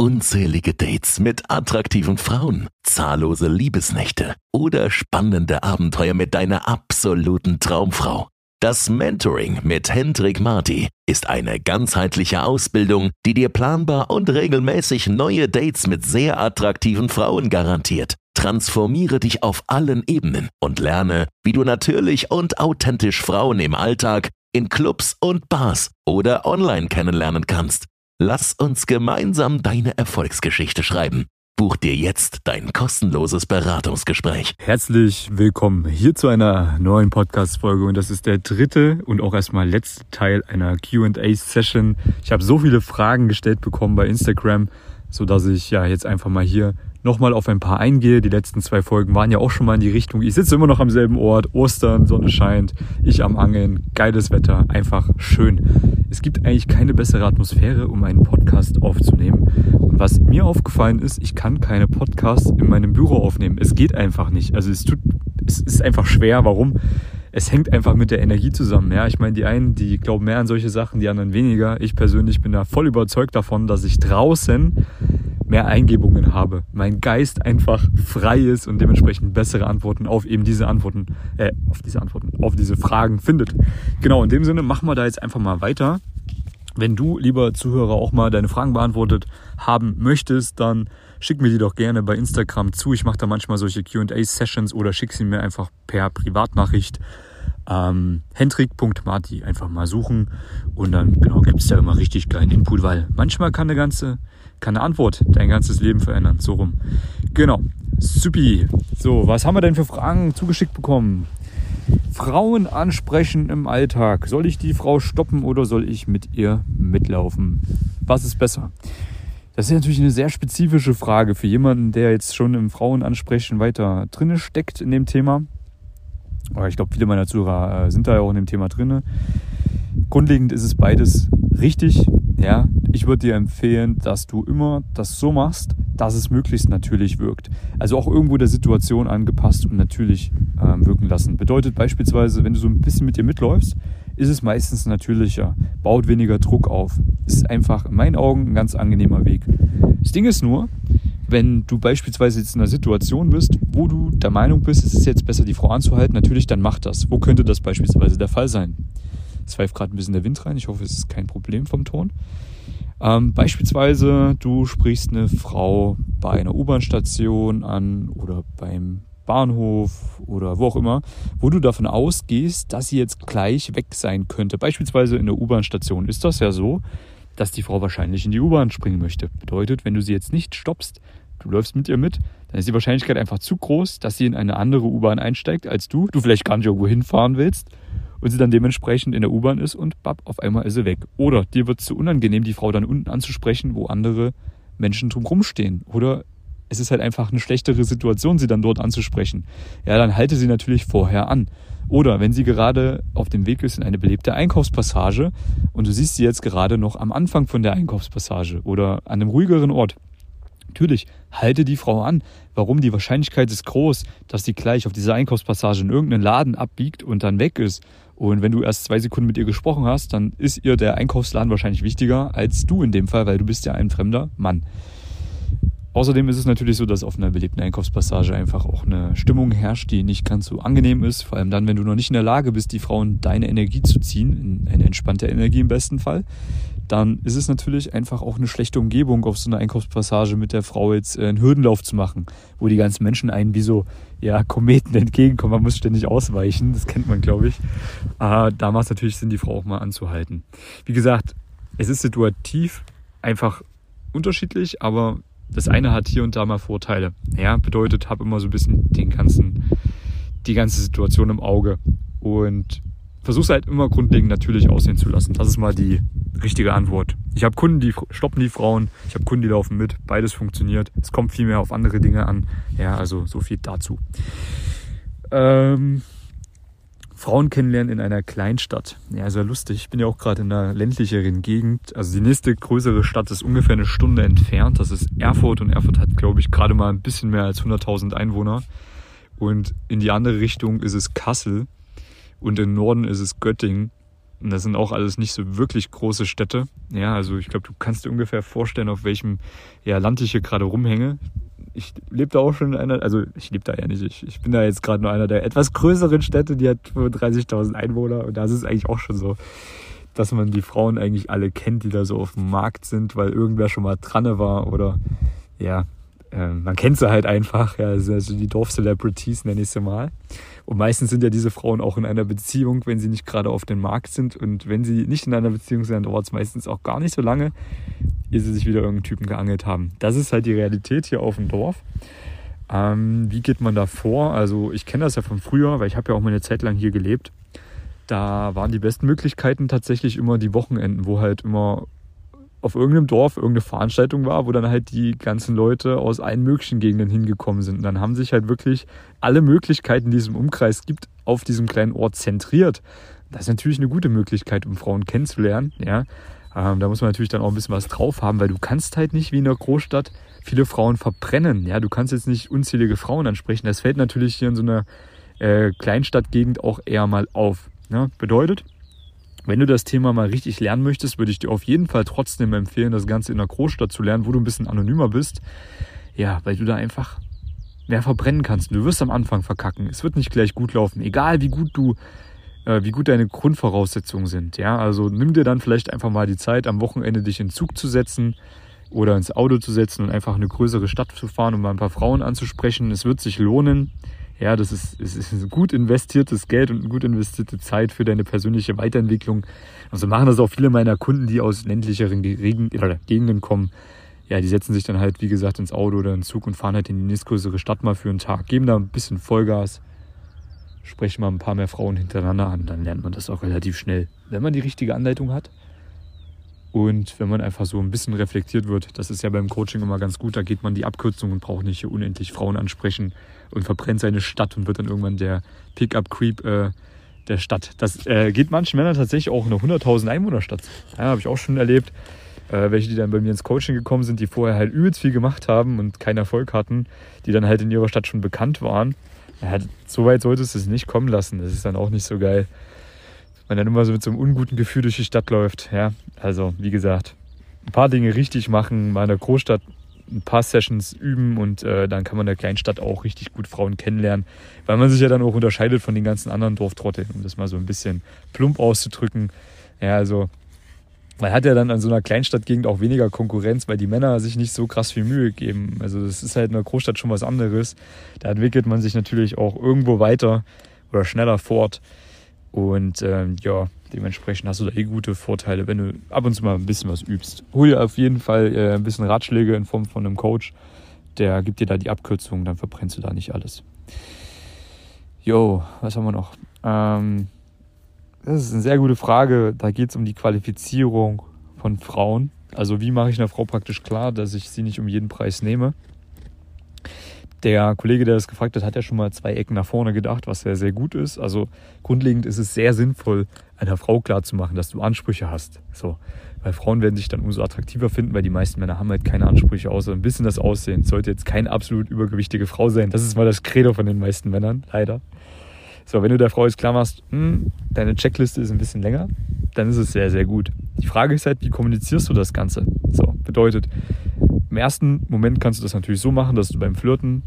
Unzählige Dates mit attraktiven Frauen, zahllose Liebesnächte oder spannende Abenteuer mit deiner absoluten Traumfrau. Das Mentoring mit Hendrik Marti ist eine ganzheitliche Ausbildung, die dir planbar und regelmäßig neue Dates mit sehr attraktiven Frauen garantiert. Transformiere dich auf allen Ebenen und lerne, wie du natürlich und authentisch Frauen im Alltag, in Clubs und Bars oder online kennenlernen kannst. Lass uns gemeinsam deine Erfolgsgeschichte schreiben. Buch dir jetzt dein kostenloses Beratungsgespräch. Herzlich willkommen hier zu einer neuen Podcast-Folge und das ist der dritte und auch erstmal letzte Teil einer QA-Session. Ich habe so viele Fragen gestellt bekommen bei Instagram, sodass ich ja jetzt einfach mal hier nochmal auf ein paar eingehe. Die letzten zwei Folgen waren ja auch schon mal in die Richtung. Ich sitze immer noch am selben Ort. Ostern, Sonne scheint, ich am Angeln, geiles Wetter, einfach schön. Es gibt eigentlich keine bessere Atmosphäre, um einen Podcast aufzunehmen. Und was mir aufgefallen ist, ich kann keine Podcasts in meinem Büro aufnehmen. Es geht einfach nicht. Also es tut, es ist einfach schwer. Warum? es hängt einfach mit der Energie zusammen. Ja, ich meine, die einen, die glauben mehr an solche Sachen, die anderen weniger. Ich persönlich bin da voll überzeugt davon, dass ich draußen mehr Eingebungen habe, mein Geist einfach frei ist und dementsprechend bessere Antworten auf eben diese Antworten, äh, auf diese Antworten, auf diese Fragen findet. Genau, in dem Sinne machen wir da jetzt einfach mal weiter. Wenn du, lieber Zuhörer, auch mal deine Fragen beantwortet haben möchtest, dann schick mir die doch gerne bei Instagram zu. Ich mache da manchmal solche QA-Sessions oder schick sie mir einfach per Privatnachricht. Ähm, Hendrik.marti einfach mal suchen und dann genau gibt es da immer richtig geilen Input, weil manchmal kann eine ganze keine Antwort dein ganzes Leben verändern. So rum. Genau. Supi. So, was haben wir denn für Fragen zugeschickt bekommen? Frauen ansprechen im Alltag. Soll ich die Frau stoppen oder soll ich mit ihr mitlaufen? Was ist besser? Das ist natürlich eine sehr spezifische Frage für jemanden, der jetzt schon im Frauenansprechen weiter drinne steckt in dem Thema. Aber ich glaube, viele meiner Zuhörer äh, sind da ja auch in dem Thema drinne. Grundlegend ist es beides richtig. Ja, ich würde dir empfehlen, dass du immer das so machst, dass es möglichst natürlich wirkt. Also auch irgendwo der Situation angepasst und natürlich ähm, wirken lassen. Bedeutet beispielsweise, wenn du so ein bisschen mit dir mitläufst, ist es meistens natürlicher, baut weniger Druck auf. Ist einfach in meinen Augen ein ganz angenehmer Weg. Das Ding ist nur, wenn du beispielsweise jetzt in einer Situation bist, wo du der Meinung bist, es ist jetzt besser, die Frau anzuhalten, natürlich, dann mach das. Wo könnte das beispielsweise der Fall sein? Es pfeift gerade ein bisschen der Wind rein. Ich hoffe, es ist kein Problem vom Ton. Ähm, beispielsweise, du sprichst eine Frau bei einer U-Bahn-Station an oder beim Bahnhof oder wo auch immer, wo du davon ausgehst, dass sie jetzt gleich weg sein könnte. Beispielsweise in der U-Bahn-Station ist das ja so, dass die Frau wahrscheinlich in die U-Bahn springen möchte. Bedeutet, wenn du sie jetzt nicht stoppst, du läufst mit ihr mit, dann ist die Wahrscheinlichkeit einfach zu groß, dass sie in eine andere U-Bahn einsteigt als du, du vielleicht gar nicht irgendwo hinfahren willst und sie dann dementsprechend in der U-Bahn ist und bapp, auf einmal ist sie weg. Oder dir wird es zu unangenehm, die Frau dann unten anzusprechen, wo andere Menschen drumherum stehen. Oder es ist halt einfach eine schlechtere Situation, sie dann dort anzusprechen. Ja, dann halte sie natürlich vorher an. Oder wenn sie gerade auf dem Weg ist in eine belebte Einkaufspassage und du siehst sie jetzt gerade noch am Anfang von der Einkaufspassage oder an einem ruhigeren Ort. Natürlich, halte die Frau an. Warum? Die Wahrscheinlichkeit ist groß, dass sie gleich auf dieser Einkaufspassage in irgendeinen Laden abbiegt und dann weg ist. Und wenn du erst zwei Sekunden mit ihr gesprochen hast, dann ist ihr der Einkaufsladen wahrscheinlich wichtiger als du in dem Fall, weil du bist ja ein fremder Mann. Außerdem ist es natürlich so, dass auf einer belebten Einkaufspassage einfach auch eine Stimmung herrscht, die nicht ganz so angenehm ist. Vor allem dann, wenn du noch nicht in der Lage bist, die Frauen deine Energie zu ziehen, in eine entspannte Energie im besten Fall, dann ist es natürlich einfach auch eine schlechte Umgebung, auf so einer Einkaufspassage mit der Frau jetzt äh, einen Hürdenlauf zu machen, wo die ganzen Menschen einen wie so ja, Kometen entgegenkommen. Man muss ständig ausweichen, das kennt man, glaube ich. Äh, da macht es natürlich Sinn, die Frau auch mal anzuhalten. Wie gesagt, es ist situativ einfach unterschiedlich, aber das eine hat hier und da mal Vorteile. Ja, bedeutet, habe immer so ein bisschen den ganzen, die ganze Situation im Auge. Und versuche es halt immer grundlegend natürlich aussehen zu lassen. Das ist mal die richtige Antwort. Ich habe Kunden, die stoppen die Frauen, ich habe Kunden, die laufen mit. Beides funktioniert. Es kommt viel mehr auf andere Dinge an. Ja, also so viel dazu. Ähm, Frauen kennenlernen in einer Kleinstadt. Ja, sehr lustig. Ich bin ja auch gerade in einer ländlicheren Gegend. Also die nächste größere Stadt ist ungefähr eine Stunde entfernt. Das ist Erfurt und Erfurt hat, glaube ich, gerade mal ein bisschen mehr als 100.000 Einwohner. Und in die andere Richtung ist es Kassel und im Norden ist es Göttingen. Und das sind auch alles nicht so wirklich große Städte. Ja, also ich glaube, du kannst dir ungefähr vorstellen, auf welchem ja, Land ich hier gerade rumhänge. Ich lebe da auch schon in einer, also ich lebe da ja nicht, ich, ich bin da jetzt gerade nur einer der etwas größeren Städte, die hat 35.000 Einwohner und da ist es eigentlich auch schon so, dass man die Frauen eigentlich alle kennt, die da so auf dem Markt sind, weil irgendwer schon mal dran war oder ja, äh, man kennt sie halt einfach, ja, also die Dorf-Celebrities nenne ich sie mal. Und meistens sind ja diese Frauen auch in einer Beziehung, wenn sie nicht gerade auf dem Markt sind. Und wenn sie nicht in einer Beziehung sind, dauert es meistens auch gar nicht so lange, ehe sie sich wieder irgendeinen Typen geangelt haben. Das ist halt die Realität hier auf dem Dorf. Ähm, wie geht man da vor? Also ich kenne das ja von früher, weil ich habe ja auch mal eine Zeit lang hier gelebt. Da waren die besten Möglichkeiten tatsächlich immer die Wochenenden, wo halt immer auf irgendeinem Dorf irgendeine Veranstaltung war, wo dann halt die ganzen Leute aus allen möglichen Gegenden hingekommen sind. Und dann haben sich halt wirklich alle Möglichkeiten, die es im Umkreis gibt, auf diesem kleinen Ort zentriert. Das ist natürlich eine gute Möglichkeit, um Frauen kennenzulernen. Ja, ähm, da muss man natürlich dann auch ein bisschen was drauf haben, weil du kannst halt nicht wie in der Großstadt viele Frauen verbrennen. Ja, du kannst jetzt nicht unzählige Frauen ansprechen. Das fällt natürlich hier in so einer äh, Kleinstadtgegend auch eher mal auf. Ja, bedeutet, wenn du das Thema mal richtig lernen möchtest, würde ich dir auf jeden Fall trotzdem empfehlen, das Ganze in der Großstadt zu lernen, wo du ein bisschen anonymer bist. Ja, weil du da einfach mehr verbrennen kannst. Du wirst am Anfang verkacken. Es wird nicht gleich gut laufen, egal wie gut du, äh, wie gut deine Grundvoraussetzungen sind. Ja, also nimm dir dann vielleicht einfach mal die Zeit, am Wochenende dich in den Zug zu setzen oder ins Auto zu setzen und einfach eine größere Stadt zu fahren, um mal ein paar Frauen anzusprechen. Es wird sich lohnen. Ja, das ist, es ist gut investiertes Geld und gut investierte Zeit für deine persönliche Weiterentwicklung. Also machen das auch viele meiner Kunden, die aus ländlicheren Gegenden kommen. Ja, die setzen sich dann halt, wie gesagt, ins Auto oder in den Zug und fahren halt in die nächstgrößere Stadt mal für einen Tag, geben da ein bisschen Vollgas, sprechen mal ein paar mehr Frauen hintereinander an, dann lernt man das auch relativ schnell. Wenn man die richtige Anleitung hat, und wenn man einfach so ein bisschen reflektiert wird, das ist ja beim Coaching immer ganz gut, da geht man die Abkürzung und braucht nicht unendlich Frauen ansprechen und verbrennt seine Stadt und wird dann irgendwann der Pickup-Creep äh, der Stadt. Das äh, geht manchen Männern tatsächlich auch in eine 100.000 Einwohnerstadt. Ja, habe ich auch schon erlebt. Äh, welche, die dann bei mir ins Coaching gekommen sind, die vorher halt übelst viel gemacht haben und keinen Erfolg hatten, die dann halt in ihrer Stadt schon bekannt waren. Ja, so weit solltest du es nicht kommen lassen. Das ist dann auch nicht so geil man dann immer so mit so einem unguten Gefühl durch die Stadt läuft. Ja, also wie gesagt, ein paar Dinge richtig machen, mal in der Großstadt ein paar Sessions üben und äh, dann kann man in der Kleinstadt auch richtig gut Frauen kennenlernen, weil man sich ja dann auch unterscheidet von den ganzen anderen Dorftrotteln, um das mal so ein bisschen plump auszudrücken. Ja, also man hat ja dann an so einer Kleinstadtgegend auch weniger Konkurrenz, weil die Männer sich nicht so krass viel Mühe geben. Also das ist halt in der Großstadt schon was anderes. Da entwickelt man sich natürlich auch irgendwo weiter oder schneller fort. Und ähm, ja, dementsprechend hast du da eh gute Vorteile, wenn du ab und zu mal ein bisschen was übst. Hol dir auf jeden Fall äh, ein bisschen Ratschläge in Form von einem Coach. Der gibt dir da die Abkürzung, dann verbrennst du da nicht alles. Jo, was haben wir noch? Ähm, das ist eine sehr gute Frage. Da geht es um die Qualifizierung von Frauen. Also wie mache ich einer Frau praktisch klar, dass ich sie nicht um jeden Preis nehme? Der Kollege, der das gefragt hat, hat ja schon mal zwei Ecken nach vorne gedacht, was sehr, sehr gut ist. Also grundlegend ist es sehr sinnvoll, einer Frau klarzumachen, dass du Ansprüche hast. So. Weil Frauen werden sich dann umso attraktiver finden, weil die meisten Männer haben halt keine Ansprüche, außer ein bisschen das Aussehen. Sollte jetzt keine absolut übergewichtige Frau sein. Das ist mal das Credo von den meisten Männern, leider. So, wenn du der Frau jetzt klar machst, hm, deine Checkliste ist ein bisschen länger, dann ist es sehr, sehr gut. Die Frage ist halt, wie kommunizierst du das Ganze? So, bedeutet, im ersten Moment kannst du das natürlich so machen, dass du beim Flirten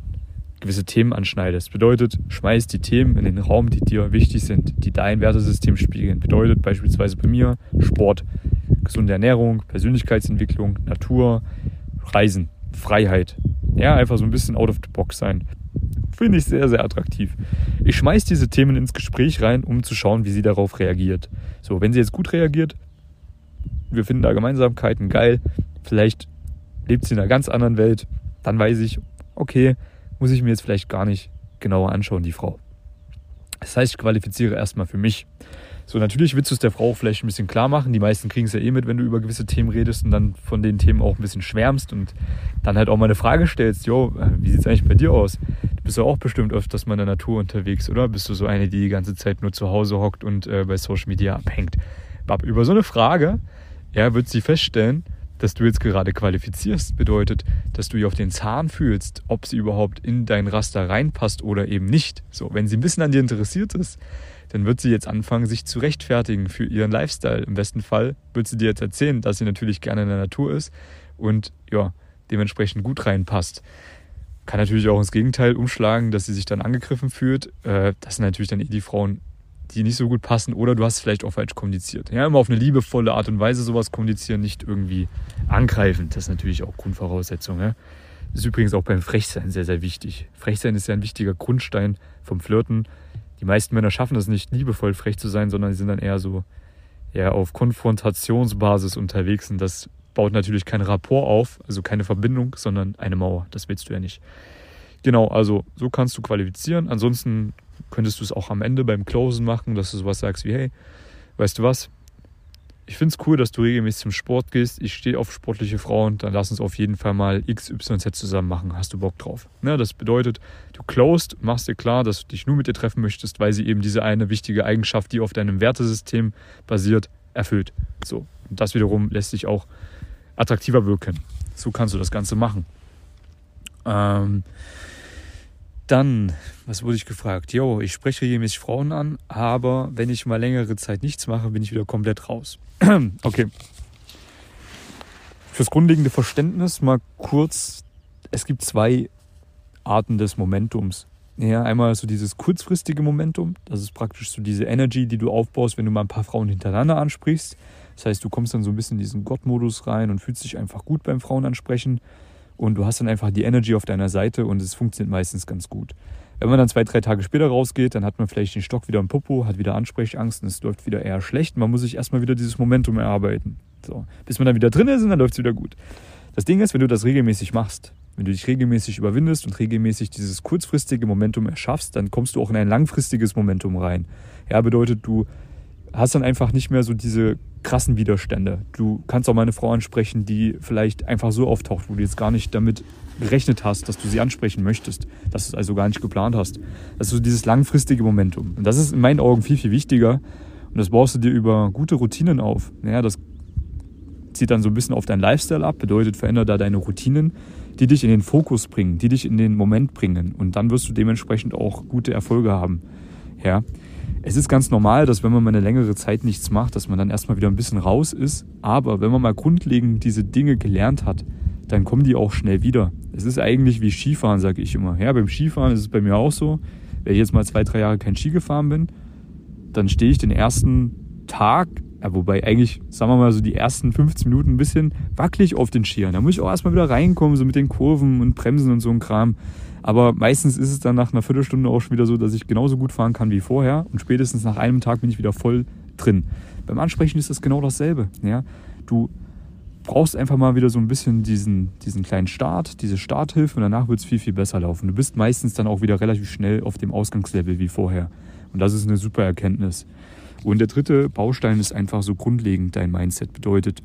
gewisse Themen anschneidest. Bedeutet, schmeiß die Themen in den Raum, die dir wichtig sind, die dein Wertesystem spiegeln. Bedeutet beispielsweise bei mir Sport, gesunde Ernährung, Persönlichkeitsentwicklung, Natur, Reisen, Freiheit. Ja, einfach so ein bisschen out of the box sein. Finde ich sehr, sehr attraktiv. Ich schmeiß diese Themen ins Gespräch rein, um zu schauen, wie sie darauf reagiert. So, wenn sie jetzt gut reagiert, wir finden da Gemeinsamkeiten geil, vielleicht lebt sie in einer ganz anderen Welt, dann weiß ich, okay, muss ich mir jetzt vielleicht gar nicht genauer anschauen, die Frau. Das heißt, ich qualifiziere erstmal für mich. So, natürlich willst du es der Frau vielleicht ein bisschen klar machen. Die meisten kriegen es ja eh mit, wenn du über gewisse Themen redest und dann von den Themen auch ein bisschen schwärmst und dann halt auch mal eine Frage stellst. Jo, äh, wie sieht es eigentlich bei dir aus? Du bist ja auch bestimmt öfters mal in der Natur unterwegs, oder? Bist du so eine, die die ganze Zeit nur zu Hause hockt und äh, bei Social Media abhängt? Aber über so eine Frage, ja, wird sie feststellen, dass du jetzt gerade qualifizierst, bedeutet, dass du ihr auf den Zahn fühlst, ob sie überhaupt in dein Raster reinpasst oder eben nicht. So, wenn sie ein bisschen an dir interessiert ist, dann wird sie jetzt anfangen, sich zu rechtfertigen für ihren Lifestyle. Im besten Fall wird sie dir jetzt erzählen, dass sie natürlich gerne in der Natur ist und ja, dementsprechend gut reinpasst. Kann natürlich auch ins Gegenteil umschlagen, dass sie sich dann angegriffen fühlt. Äh, das sind natürlich dann eh die Frauen, die nicht so gut passen oder du hast vielleicht auch falsch kommuniziert. Ja, immer auf eine liebevolle Art und Weise sowas kommunizieren, nicht irgendwie angreifend. Das ist natürlich auch Grundvoraussetzung. Ja. Ist übrigens auch beim Frechsein sehr, sehr wichtig. Frechsein ist ja ein wichtiger Grundstein vom Flirten. Die meisten Männer schaffen es nicht, liebevoll frech zu sein, sondern sie sind dann eher so ja, auf Konfrontationsbasis unterwegs und das baut natürlich kein Rapport auf, also keine Verbindung, sondern eine Mauer. Das willst du ja nicht. Genau, also so kannst du qualifizieren. Ansonsten könntest du es auch am Ende beim Closen machen, dass du sowas sagst wie, hey, weißt du was? Ich finde es cool, dass du regelmäßig zum Sport gehst. Ich stehe auf sportliche Frauen. Dann lass uns auf jeden Fall mal XYZ zusammen machen. Hast du Bock drauf? Ja, das bedeutet, du closed, machst dir klar, dass du dich nur mit ihr treffen möchtest, weil sie eben diese eine wichtige Eigenschaft, die auf deinem Wertesystem basiert, erfüllt. So. Und das wiederum lässt sich auch attraktiver wirken. So kannst du das Ganze machen. Ähm, dann, was wurde ich gefragt? Jo, ich spreche regelmäßig Frauen an, aber wenn ich mal längere Zeit nichts mache, bin ich wieder komplett raus. okay. Fürs grundlegende Verständnis mal kurz, es gibt zwei Arten des Momentums. Ja, einmal so dieses kurzfristige Momentum, das ist praktisch so diese Energy, die du aufbaust, wenn du mal ein paar Frauen hintereinander ansprichst. Das heißt, du kommst dann so ein bisschen in diesen Gott-Modus rein und fühlst dich einfach gut beim Frauen ansprechen und du hast dann einfach die Energy auf deiner Seite und es funktioniert meistens ganz gut. Wenn man dann zwei, drei Tage später rausgeht, dann hat man vielleicht den Stock wieder im Popo, hat wieder Ansprechangst und es läuft wieder eher schlecht. Man muss sich erstmal wieder dieses Momentum erarbeiten. So. Bis man dann wieder drin ist und dann läuft es wieder gut. Das Ding ist, wenn du das regelmäßig machst, wenn du dich regelmäßig überwindest und regelmäßig dieses kurzfristige Momentum erschaffst, dann kommst du auch in ein langfristiges Momentum rein. Ja, bedeutet, du hast dann einfach nicht mehr so diese krassen Widerstände. Du kannst auch mal eine Frau ansprechen, die vielleicht einfach so auftaucht, wo du jetzt gar nicht damit gerechnet hast, dass du sie ansprechen möchtest, dass du es also gar nicht geplant hast. Das ist so dieses langfristige Momentum. Und das ist in meinen Augen viel, viel wichtiger. Und das baust du dir über gute Routinen auf. Ja, das zieht dann so ein bisschen auf deinen Lifestyle ab, bedeutet, verändere da deine Routinen, die dich in den Fokus bringen, die dich in den Moment bringen. Und dann wirst du dementsprechend auch gute Erfolge haben. Ja, es ist ganz normal, dass wenn man mal eine längere Zeit nichts macht, dass man dann erstmal wieder ein bisschen raus ist. Aber wenn man mal grundlegend diese Dinge gelernt hat, dann kommen die auch schnell wieder. Es ist eigentlich wie Skifahren, sage ich immer. Ja, beim Skifahren ist es bei mir auch so. Wenn ich jetzt mal zwei, drei Jahre kein Ski gefahren bin, dann stehe ich den ersten Tag, ja, wobei eigentlich, sagen wir mal so, die ersten 15 Minuten ein bisschen wackelig auf den Skiern. Da muss ich auch erstmal wieder reinkommen, so mit den Kurven und Bremsen und so ein Kram. Aber meistens ist es dann nach einer Viertelstunde auch schon wieder so, dass ich genauso gut fahren kann wie vorher. Und spätestens nach einem Tag bin ich wieder voll drin. Beim Ansprechen ist das genau dasselbe. Ja? Du brauchst einfach mal wieder so ein bisschen diesen, diesen kleinen Start, diese Starthilfe und danach wird es viel, viel besser laufen. Du bist meistens dann auch wieder relativ schnell auf dem Ausgangslevel wie vorher. Und das ist eine super Erkenntnis. Und der dritte Baustein ist einfach so grundlegend dein Mindset. Bedeutet,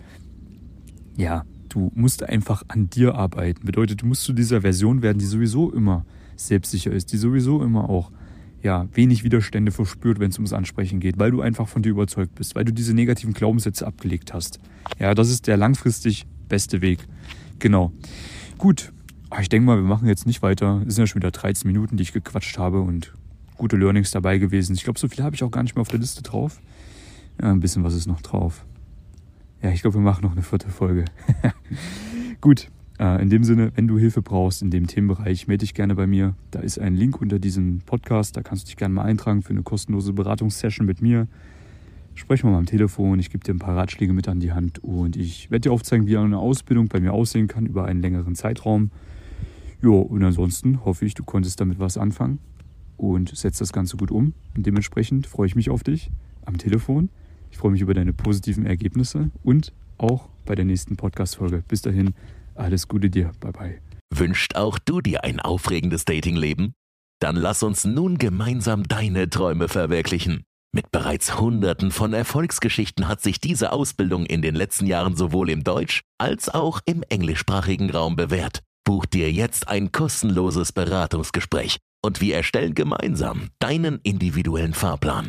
ja, Du musst einfach an dir arbeiten. Bedeutet, du musst zu dieser Version werden, die sowieso immer selbstsicher ist, die sowieso immer auch ja, wenig Widerstände verspürt, wenn es ums Ansprechen geht, weil du einfach von dir überzeugt bist, weil du diese negativen Glaubenssätze abgelegt hast. Ja, das ist der langfristig beste Weg. Genau. Gut, ah, ich denke mal, wir machen jetzt nicht weiter. Es sind ja schon wieder 13 Minuten, die ich gequatscht habe und gute Learnings dabei gewesen. Ich glaube, so viel habe ich auch gar nicht mehr auf der Liste drauf. Ja, ein bisschen was ist noch drauf. Ja, ich glaube, wir machen noch eine vierte Folge. Gut, äh, in dem Sinne, wenn du Hilfe brauchst in dem Themenbereich, melde dich gerne bei mir. Da ist ein Link unter diesem Podcast, da kannst du dich gerne mal eintragen für eine kostenlose Beratungssession mit mir. Sprechen wir mal am Telefon, ich gebe dir ein paar Ratschläge mit an die Hand und ich werde dir aufzeigen, wie eine Ausbildung bei mir aussehen kann über einen längeren Zeitraum. Jo, und ansonsten hoffe ich, du konntest damit was anfangen und setzt das Ganze gut um. Und dementsprechend freue ich mich auf dich am Telefon. Ich freue mich über deine positiven Ergebnisse und auch bei der nächsten Podcast-Folge. Bis dahin, alles Gute dir. Bye bye. Wünscht auch du dir ein aufregendes Datingleben? Dann lass uns nun gemeinsam deine Träume verwirklichen. Mit bereits Hunderten von Erfolgsgeschichten hat sich diese Ausbildung in den letzten Jahren sowohl im Deutsch- als auch im englischsprachigen Raum bewährt. Buch dir jetzt ein kostenloses Beratungsgespräch und wir erstellen gemeinsam deinen individuellen Fahrplan.